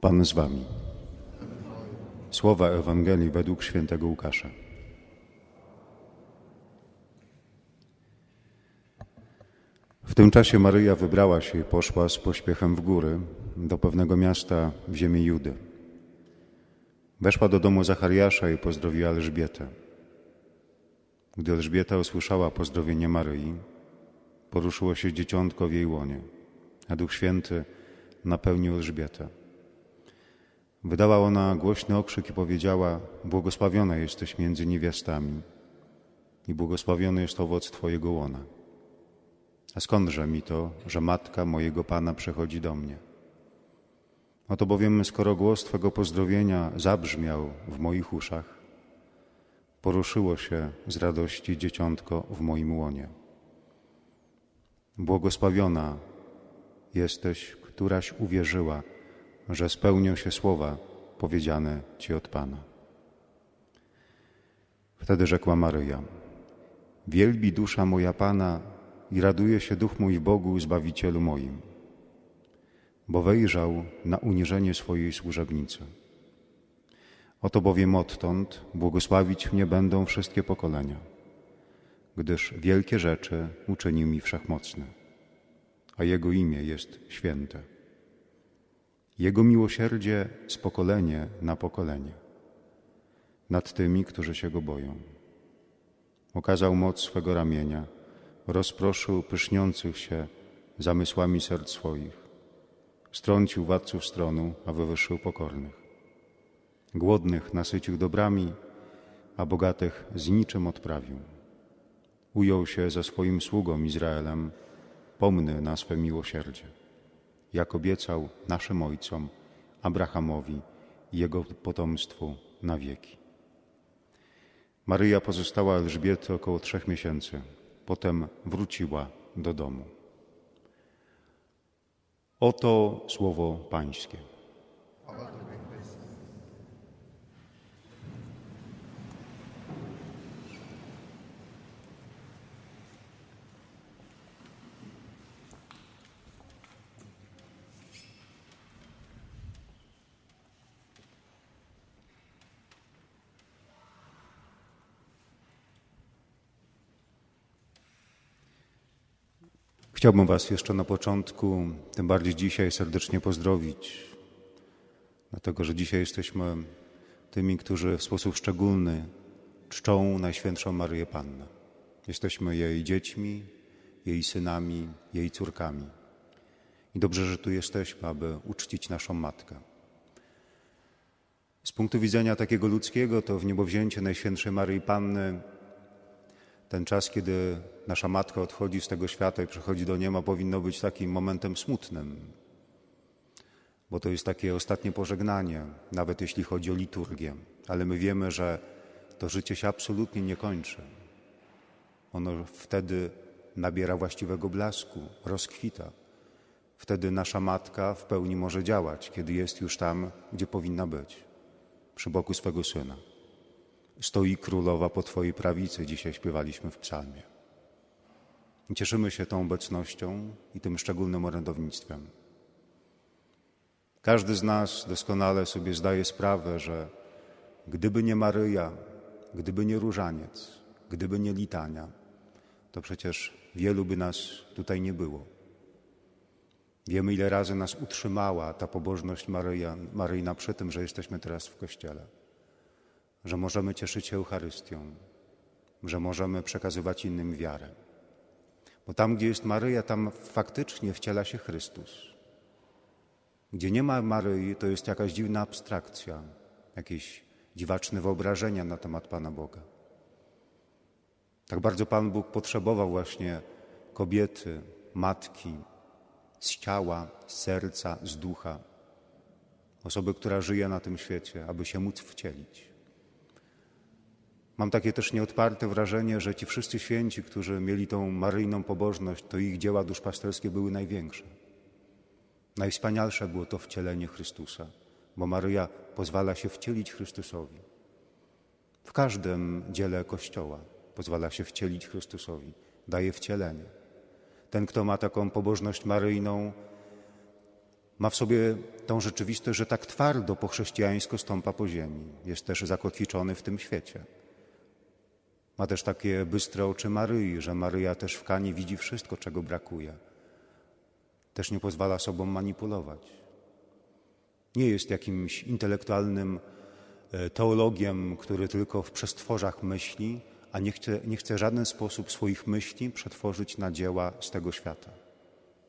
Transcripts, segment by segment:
Pan z wami. Słowa Ewangelii według świętego Łukasza. W tym czasie Maryja wybrała się i poszła z pośpiechem w góry do pewnego miasta w ziemi Judy. Weszła do domu Zachariasza i pozdrowiła Elżbietę. Gdy Elżbieta usłyszała pozdrowienie Maryi, poruszyło się dzieciątko w jej łonie, a Duch Święty napełnił Elżbietę. Wydała ona głośny okrzyk i powiedziała: Błogosławiona jesteś między niewiastami i błogosławiony jest owoc Twojego łona. A skądże mi to, że matka mojego Pana przechodzi do mnie? Oto bowiem, skoro głos Twego pozdrowienia zabrzmiał w moich uszach, poruszyło się z radości dzieciątko w moim łonie. Błogosławiona jesteś, któraś uwierzyła, że spełnią się słowa powiedziane Ci od Pana. Wtedy rzekła Maryja: Wielbi dusza moja Pana i raduje się duch mój w Bogu, Zbawicielu moim, bo wejrzał na uniżenie swojej służebnicy. Oto bowiem odtąd błogosławić mnie będą wszystkie pokolenia, gdyż wielkie rzeczy uczynił mi wszechmocny, a Jego imię jest święte. Jego miłosierdzie z pokolenia na pokolenie nad tymi, którzy się Go boją. Okazał moc swego ramienia, rozproszył pyszniących się zamysłami serc swoich, strącił władców stronu, a wywyższył pokornych. Głodnych nasycił dobrami, a bogatych z niczym odprawił. Ujął się ze swoim sługą Izraelem, pomny na swe miłosierdzie jak obiecał naszym ojcom, Abrahamowi i jego potomstwu na wieki. Maryja pozostała Elżbiety około trzech miesięcy. Potem wróciła do domu. Oto słowo Pańskie. Chciałbym Was jeszcze na początku, tym bardziej dzisiaj, serdecznie pozdrowić, dlatego że dzisiaj jesteśmy tymi, którzy w sposób szczególny czczą Najświętszą Maryję Pannę. Jesteśmy jej dziećmi, jej synami, jej córkami. I dobrze, że tu jesteśmy, aby uczcić naszą Matkę. Z punktu widzenia takiego ludzkiego, to w niebowzięcie Najświętszej Maryi Panny ten czas, kiedy nasza matka odchodzi z tego świata i przychodzi do nieba, powinno być takim momentem smutnym, bo to jest takie ostatnie pożegnanie, nawet jeśli chodzi o liturgię. Ale my wiemy, że to życie się absolutnie nie kończy. Ono wtedy nabiera właściwego blasku, rozkwita. Wtedy nasza matka w pełni może działać, kiedy jest już tam, gdzie powinna być, przy boku swego syna. Stoi królowa po Twojej prawicy, dzisiaj śpiewaliśmy w psalmie. Cieszymy się tą obecnością i tym szczególnym orędownictwem. Każdy z nas doskonale sobie zdaje sprawę, że gdyby nie Maryja, gdyby nie różaniec, gdyby nie litania, to przecież wielu by nas tutaj nie było. Wiemy, ile razy nas utrzymała ta pobożność Maryja, Maryjna przy tym, że jesteśmy teraz w Kościele że możemy cieszyć się Eucharystią, że możemy przekazywać innym wiarę. Bo tam, gdzie jest Maryja, tam faktycznie wciela się Chrystus. Gdzie nie ma Maryi, to jest jakaś dziwna abstrakcja, jakieś dziwaczne wyobrażenia na temat Pana Boga. Tak bardzo Pan Bóg potrzebował właśnie kobiety, matki, z ciała, z serca, z ducha, osoby, która żyje na tym świecie, aby się móc wcielić. Mam takie też nieodparte wrażenie, że ci wszyscy święci, którzy mieli tą maryjną pobożność, to ich dzieła duszpasterskie były największe. Najwspanialsze było to wcielenie Chrystusa, bo Maryja pozwala się wcielić Chrystusowi. W każdym dziele Kościoła pozwala się wcielić Chrystusowi, daje wcielenie. Ten, kto ma taką pobożność maryjną, Ma w sobie tą rzeczywistość, że tak twardo po chrześcijańsku stąpa po ziemi. Jest też zakotwiczony w tym świecie. Ma też takie bystre oczy Maryi, że Maryja też w Kanie widzi wszystko, czego brakuje. Też nie pozwala sobą manipulować. Nie jest jakimś intelektualnym e, teologiem, który tylko w przestworzach myśli, a nie chce, nie chce w żaden sposób swoich myśli przetworzyć na dzieła z tego świata.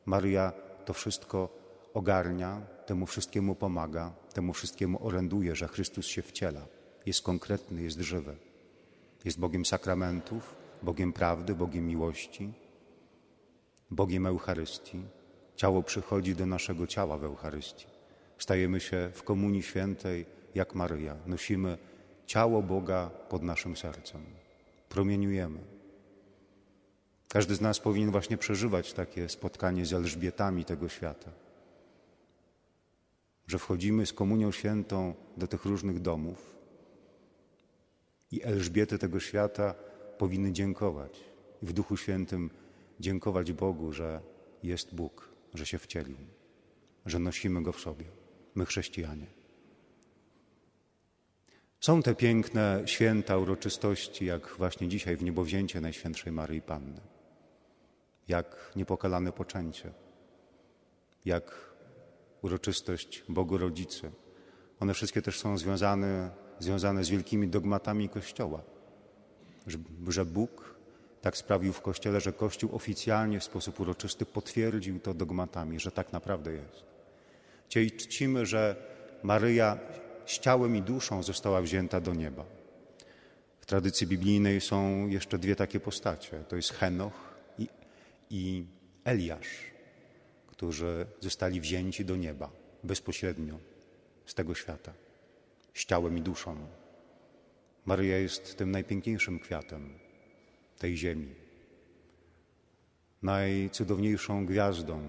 Maryja to wszystko ogarnia, temu wszystkiemu pomaga, temu wszystkiemu oręduje, że Chrystus się wciela. Jest konkretny, jest żywy. Jest Bogiem sakramentów, Bogiem prawdy, Bogiem miłości, Bogiem Eucharystii. Ciało przychodzi do naszego ciała w Eucharystii. Stajemy się w Komunii Świętej jak Maryja. Nosimy ciało Boga pod naszym sercem. Promieniujemy. Każdy z nas powinien właśnie przeżywać takie spotkanie z Elżbietami tego świata. Że wchodzimy z Komunią Świętą do tych różnych domów i Elżbiety tego świata powinny dziękować i w Duchu Świętym dziękować Bogu, że jest Bóg, że się wcielił, że nosimy Go w sobie, my chrześcijanie. Są te piękne święta, uroczystości, jak właśnie dzisiaj w niebowzięcie Najświętszej Maryi Panny, jak niepokalane poczęcie, jak uroczystość Bogu Rodzicy. One wszystkie też są związane związane z wielkimi dogmatami Kościoła. Że Bóg tak sprawił w Kościele, że Kościół oficjalnie w sposób uroczysty potwierdził to dogmatami, że tak naprawdę jest. Dzisiaj czcimy, że Maryja z ciałem i duszą została wzięta do nieba. W tradycji biblijnej są jeszcze dwie takie postacie. To jest Henoch i, i Eliasz, którzy zostali wzięci do nieba bezpośrednio z tego świata z ciałem i duszą. Maryja jest tym najpiękniejszym kwiatem tej ziemi, najcudowniejszą gwiazdą.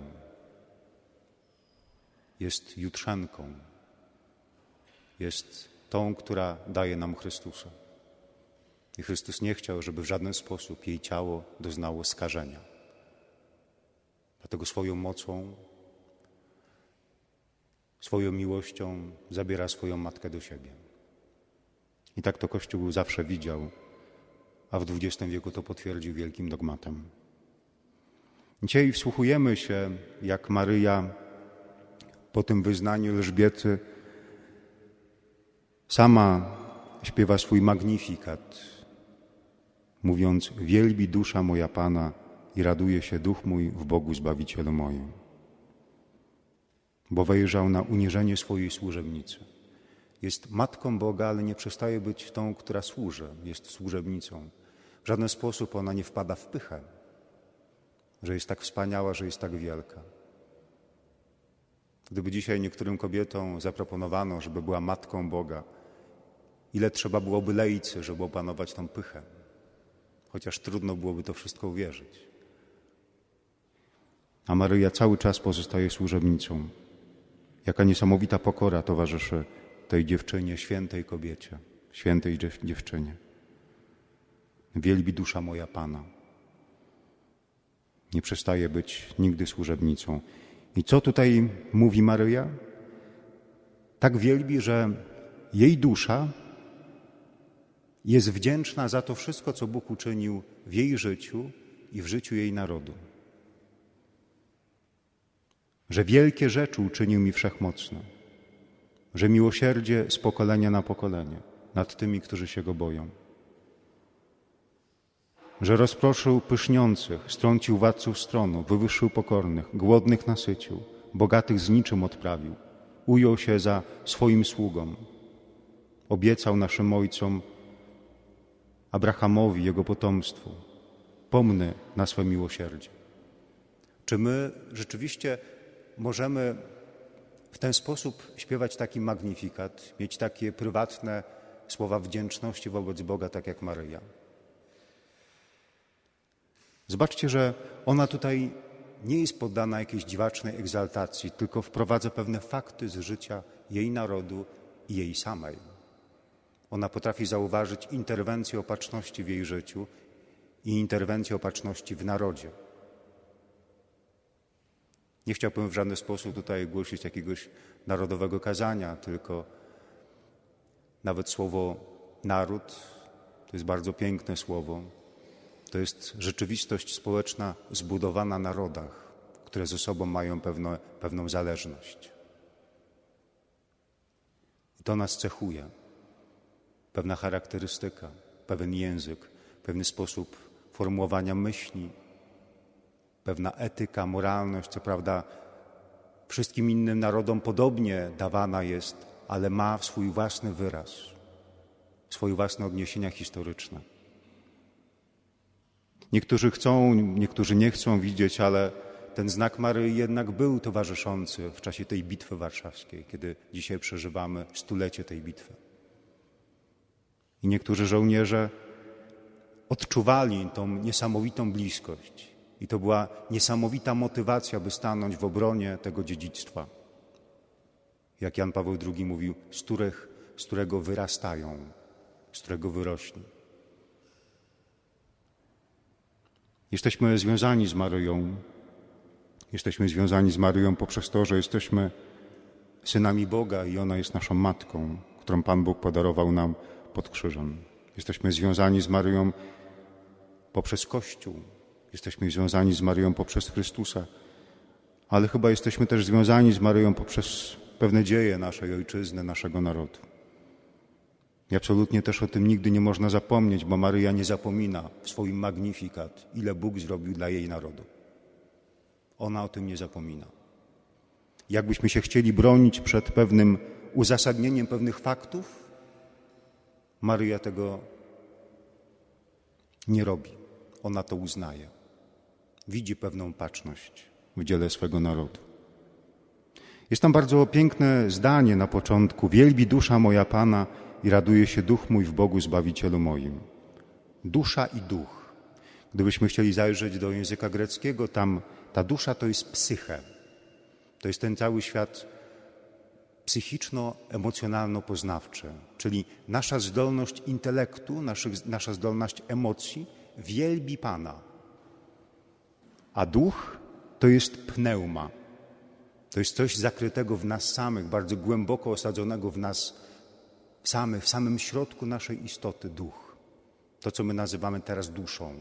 Jest jutrzenką, jest tą, która daje nam Chrystusa. I Chrystus nie chciał, żeby w żaden sposób jej ciało doznało skażenia. Dlatego swoją mocą swoją miłością zabiera swoją matkę do siebie. I tak to Kościół zawsze widział, a w XX wieku to potwierdził wielkim dogmatem. Dzisiaj wsłuchujemy się, jak Maryja po tym wyznaniu Elżbiety sama śpiewa swój magnifikat, mówiąc: Wielbi dusza moja Pana i raduje się duch mój w Bogu Zbawicielu moim bo wejrzał na uniżenie swojej służebnicy. Jest matką Boga, ale nie przestaje być tą, która służy, jest służebnicą. W żaden sposób ona nie wpada w pychę, że jest tak wspaniała, że jest tak wielka. Gdyby dzisiaj niektórym kobietom zaproponowano, żeby była matką Boga, ile trzeba byłoby lejcy, żeby opanować tą pychę, chociaż trudno byłoby to wszystko uwierzyć. A Maryja cały czas pozostaje służebnicą. Jaka niesamowita pokora towarzyszy tej dziewczynie, świętej kobiecie, świętej dziewczynie. Wielbi dusza moja Pana. Nie przestaje być nigdy służebnicą. I co tutaj mówi Maryja? Tak wielbi, że jej dusza jest wdzięczna za to wszystko, co Bóg uczynił w jej życiu i w życiu jej narodu że wielkie rzeczy uczynił mi wszechmocny, że miłosierdzie z pokolenia na pokolenie nad tymi, którzy się go boją, że rozproszył pyszniących, strącił władców stronu, wywyższył pokornych, głodnych nasycił, bogatych z niczym odprawił, ujął się za swoim sługom, obiecał naszym ojcom, Abrahamowi, jego potomstwu, pomny na swe miłosierdzie. Czy my rzeczywiście możemy w ten sposób śpiewać taki magnifikat, mieć takie prywatne słowa wdzięczności wobec Boga, tak jak Maryja. Zobaczcie, że ona tutaj nie jest poddana jakiejś dziwacznej egzaltacji, tylko wprowadza pewne fakty z życia jej narodu i jej samej. Ona potrafi zauważyć interwencję opatrzności w jej życiu i interwencję opatrzności w narodzie. Nie chciałbym w żaden sposób tutaj głosić jakiegoś narodowego kazania, tylko nawet słowo naród to jest bardzo piękne słowo. To jest rzeczywistość społeczna zbudowana na narodach, które ze sobą mają pewne, pewną zależność. I to nas cechuje. Pewna charakterystyka, pewien język, pewien sposób formułowania myśli, pewna etyka, moralność, co prawda wszystkim innym narodom podobnie dawana jest, ale ma swój własny wyraz, swoje własne odniesienia historyczne. Niektórzy chcą, niektórzy nie chcą widzieć, ale ten znak Maryi jednak był towarzyszący w czasie tej bitwy warszawskiej, kiedy dzisiaj przeżywamy stulecie tej bitwy. I niektórzy żołnierze odczuwali tą niesamowitą bliskość. I to była niesamowita motywacja, by stanąć w obronie tego dziedzictwa. Jak Jan Paweł II mówił, z, których, z którego wyrastają, z którego wyrośli. Jesteśmy związani z Maryją. Jesteśmy związani z Maryją poprzez to, że jesteśmy synami Boga i ona jest naszą matką, którą Pan Bóg podarował nam pod krzyżem. Jesteśmy związani z Maryją poprzez Kościół. Jesteśmy związani z Maryją poprzez Chrystusa, ale chyba jesteśmy też związani z Maryją poprzez pewne dzieje naszej ojczyzny, naszego narodu. I absolutnie też o tym nigdy nie można zapomnieć, bo Maryja nie zapomina w swoim magnifikat, ile Bóg zrobił dla jej narodu. Ona o tym nie zapomina. Jakbyśmy się chcieli bronić przed pewnym uzasadnieniem pewnych faktów, Maryja tego nie robi. Ona to uznaje. Widzi pewną patrzność w dziele swego narodu. Jest tam bardzo piękne zdanie na początku. Wielbi dusza moja Pana i raduje się duch mój w Bogu Zbawicielu moim. Dusza i duch. Gdybyśmy chcieli zajrzeć do języka greckiego, tam ta dusza to jest psyche. To jest ten cały świat psychiczno-emocjonalno-poznawczy, czyli nasza zdolność intelektu, naszych, nasza zdolność emocji wielbi Pana. A duch to jest pneuma. To jest coś zakrytego w nas samych, bardzo głęboko osadzonego w nas samych, w samym środku naszej istoty duch. To, co my nazywamy teraz duszą.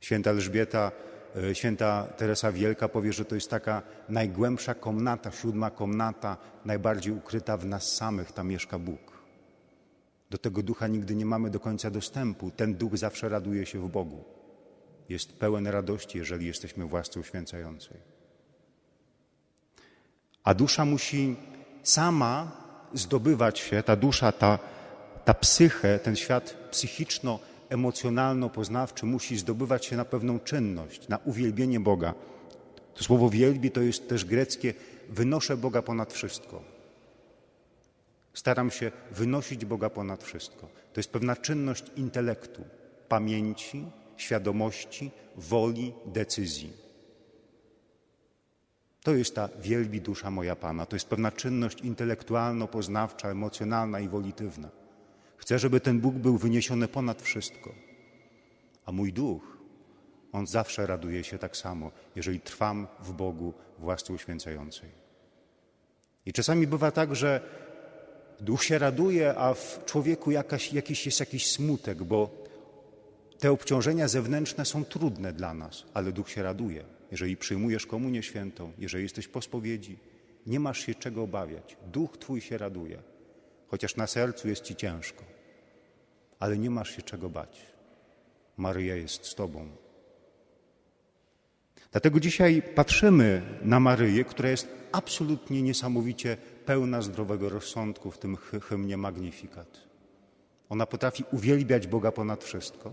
Święta Elżbieta E, święta Teresa Wielka powie, że to jest taka najgłębsza komnata, siódma komnata, najbardziej ukryta w nas samych, tam mieszka Bóg. Do tego ducha nigdy nie mamy do końca dostępu. Ten duch zawsze raduje się w Bogu. Jest pełen radości, jeżeli jesteśmy własce święcającej. A dusza musi sama zdobywać się, ta dusza, ta, ta psychę, ten świat psychiczno emocjonalno-poznawczy musi zdobywać się na pewną czynność, na uwielbienie Boga. To słowo wielbi to jest też greckie wynoszę Boga ponad wszystko. Staram się wynosić Boga ponad wszystko. To jest pewna czynność intelektu, pamięci, świadomości, woli, decyzji. To jest ta wielbi dusza moja Pana. To jest pewna czynność intelektualno-poznawcza, emocjonalna i wolitywna. Chcę, żeby ten Bóg był wyniesiony ponad wszystko. A mój duch, on zawsze raduje się tak samo, jeżeli trwam w Bogu w łasce uświęcającej. I czasami bywa tak, że duch się raduje, a w człowieku jakaś, jakiś jest jakiś smutek, bo te obciążenia zewnętrzne są trudne dla nas, ale duch się raduje. Jeżeli przyjmujesz komunię świętą, jeżeli jesteś po spowiedzi, nie masz się czego obawiać. Duch Twój się raduje, chociaż na sercu jest Ci ciężko ale nie masz się czego bać. Maryja jest z Tobą. Dlatego dzisiaj patrzymy na Maryję, która jest absolutnie niesamowicie pełna zdrowego rozsądku w tym hymnie Magnifikat. Ona potrafi uwielbiać Boga ponad wszystko,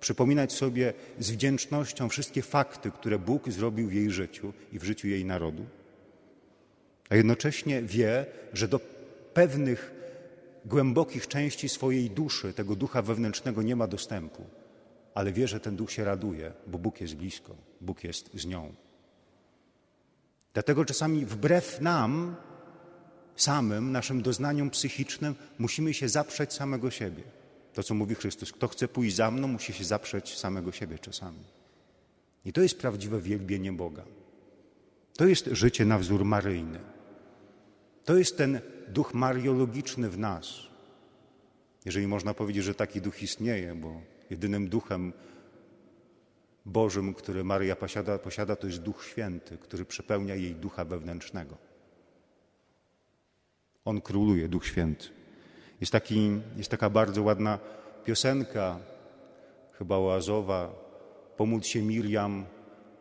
przypominać sobie z wdzięcznością wszystkie fakty, które Bóg zrobił w jej życiu i w życiu jej narodu, a jednocześnie wie, że do pewnych głębokich części swojej duszy, tego ducha wewnętrznego nie ma dostępu, ale wie, że ten duch się raduje, bo Bóg jest blisko, Bóg jest z nią. Dlatego czasami wbrew nam, samym, naszym doznaniom psychicznym, musimy się zaprzeć samego siebie. To, co mówi Chrystus, kto chce pójść za mną, musi się zaprzeć samego siebie czasami. I to jest prawdziwe wielbienie Boga. To jest życie na wzór maryjny. To jest ten duch mariologiczny w nas. Jeżeli można powiedzieć, że taki duch istnieje, bo jedynym duchem Bożym, który Maryja posiada, posiada, to jest Duch Święty, który przepełnia jej ducha wewnętrznego. On króluje, Duch Święty. Jest, taki, jest taka bardzo ładna piosenka, chyba oazowa. Pomódl się Miriam,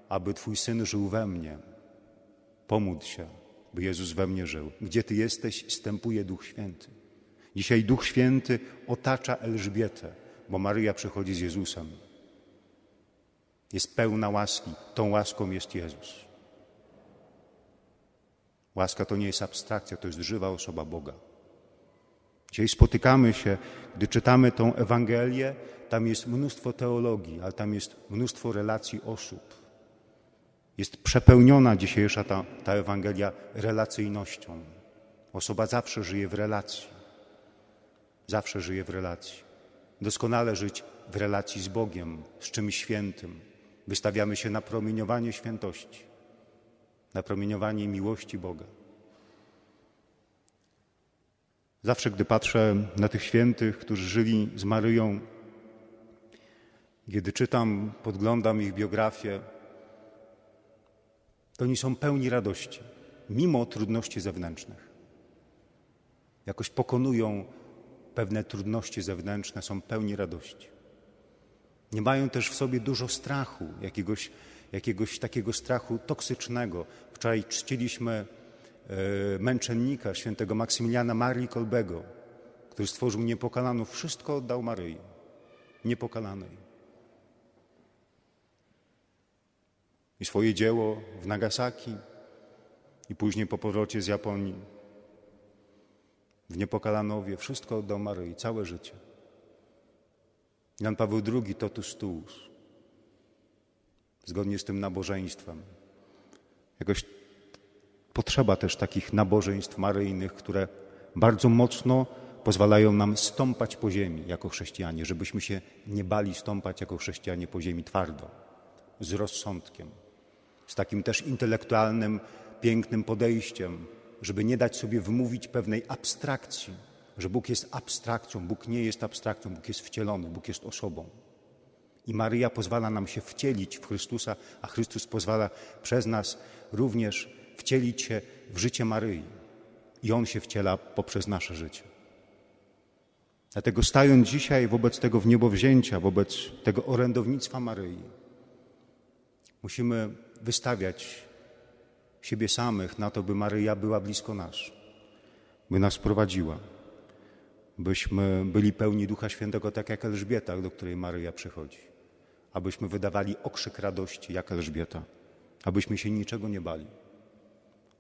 aby Twój Syn żył we mnie. Pomódl się, by Jezus we mnie żył. Gdzie Ty jesteś, stępuje Duch Święty. Dzisiaj Duch Święty otacza Elżbietę, bo Maryja przychodzi z Jezusem. Jest pełna łaski. Tą łaską jest Jezus. Łaska to nie jest abstrakcja, to jest żywa osoba Boga. Dzisiaj spotykamy się, gdy czytamy tą Ewangelię, tam jest mnóstwo teologii, ale tam jest mnóstwo relacji osób. Jest przepełniona dzisiejsza ta, ta Ewangelia relacyjnością. Osoba zawsze żyje w relacji. Zawsze żyje w relacji. Doskonale żyć w relacji z Bogiem, z czymś świętym. Wystawiamy się na promieniowanie świętości, na promieniowanie miłości Boga. Zawsze, gdy patrzę na tych świętych, którzy żyli z Maryją, kiedy czytam, podglądam ich biografię, to oni są pełni radości, mimo trudności zewnętrznych. Jakoś pokonują pewne trudności zewnętrzne, są pełni radości. Nie mają też w sobie dużo strachu, jakiegoś, jakiegoś takiego strachu toksycznego. Wczoraj czciliśmy męczennika świętego Maksymiliana Marii Kolbego, który stworzył niepokalaną, wszystko oddał Maryi, niepokalanej. I swoje dzieło w Nagasaki i później po powrocie z Japonii w Niepokalanowie, wszystko oddał Maryi, całe życie. Jan Paweł II, totus tuus. Zgodnie z tym nabożeństwem. Jakoś potrzeba też takich nabożeństw maryjnych, które bardzo mocno pozwalają nam stąpać po ziemi jako chrześcijanie, żebyśmy się nie bali stąpać jako chrześcijanie po ziemi twardo, z rozsądkiem, z takim też intelektualnym, pięknym podejściem, żeby nie dać sobie wmówić pewnej abstrakcji, że Bóg jest abstrakcją, Bóg nie jest abstrakcją, Bóg jest wcielony, Bóg jest osobą. I Maryja pozwala nam się wcielić w Chrystusa, a Chrystus pozwala przez nas również wcielić się w życie Maryi. I On się wciela poprzez nasze życie. Dlatego stając dzisiaj wobec tego wniebowzięcia, wobec tego orędownictwa Maryi, musimy wystawiać siebie samych na to, by Maryja była blisko nas, by nas prowadziła byśmy byli pełni Ducha Świętego, tak jak Elżbieta, do której Maryja przychodzi. Abyśmy wydawali okrzyk radości, jak Elżbieta. Abyśmy się niczego nie bali.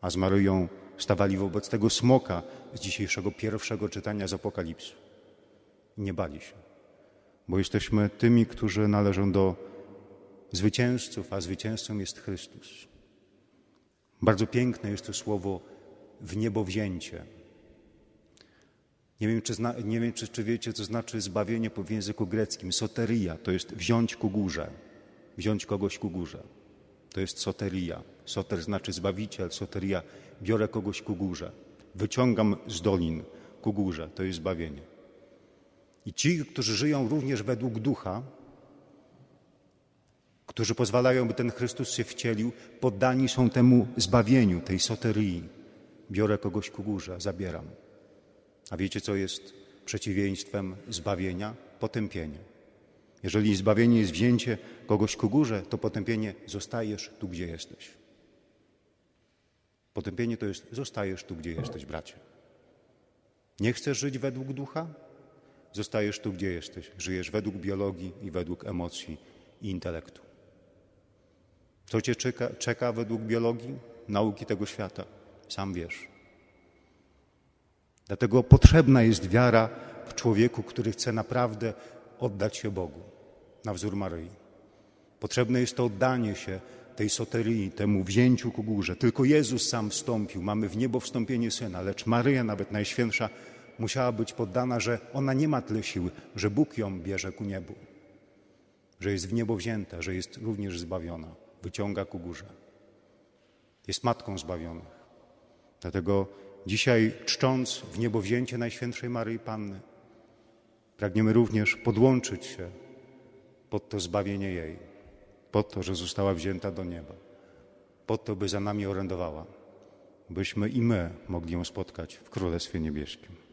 A z Maryją stawali wobec tego smoka z dzisiejszego pierwszego czytania z Apokalipsu. Nie bali się, bo jesteśmy tymi, którzy należą do zwycięzców, a zwycięzcą jest Chrystus. Bardzo piękne jest to słowo w niebo wzięcie. Nie wiem, czy, zna, nie wiem czy, czy wiecie, co znaczy zbawienie w języku greckim. Soteria to jest wziąć ku górze, wziąć kogoś ku górze. To jest soteria. Soter znaczy zbawiciel, soteria. Biorę kogoś ku górze. Wyciągam z dolin ku górze. To jest zbawienie. I ci, którzy żyją również według ducha, którzy pozwalają, by ten Chrystus się wcielił, poddani są temu zbawieniu, tej soterii. Biorę kogoś ku górze, zabieram. A wiecie, co jest przeciwieństwem zbawienia? Potępienie. Jeżeli zbawienie jest wzięcie kogoś ku górze, to potępienie zostajesz tu, gdzie jesteś. Potępienie to jest zostajesz tu, gdzie jesteś, bracie. Nie chcesz żyć według ducha? Zostajesz tu, gdzie jesteś. Żyjesz według biologii i według emocji i intelektu. Co cię czeka, czeka według biologii, nauki tego świata? Sam wiesz. Dlatego potrzebna jest wiara w człowieku, który chce naprawdę oddać się Bogu na wzór Maryi. Potrzebne jest to oddanie się tej soterii, temu wzięciu ku górze. Tylko Jezus sam wstąpił. Mamy w niebo wstąpienie Syna, lecz Maryja, nawet Najświętsza, musiała być poddana, że ona nie ma tyle siły, że Bóg ją bierze ku niebu. że jest w niebo wzięta, że jest również zbawiona, wyciąga ku górze. Jest matką zbawionych. Dlatego dzisiaj, czcząc w niebo wzięcie Najświętszej Maryi Panny, pragniemy również podłączyć się pod to zbawienie jej, pod to, że została wzięta do nieba, pod to, by za nami orędowała, byśmy i my mogli ją spotkać w Królestwie Niebieskim.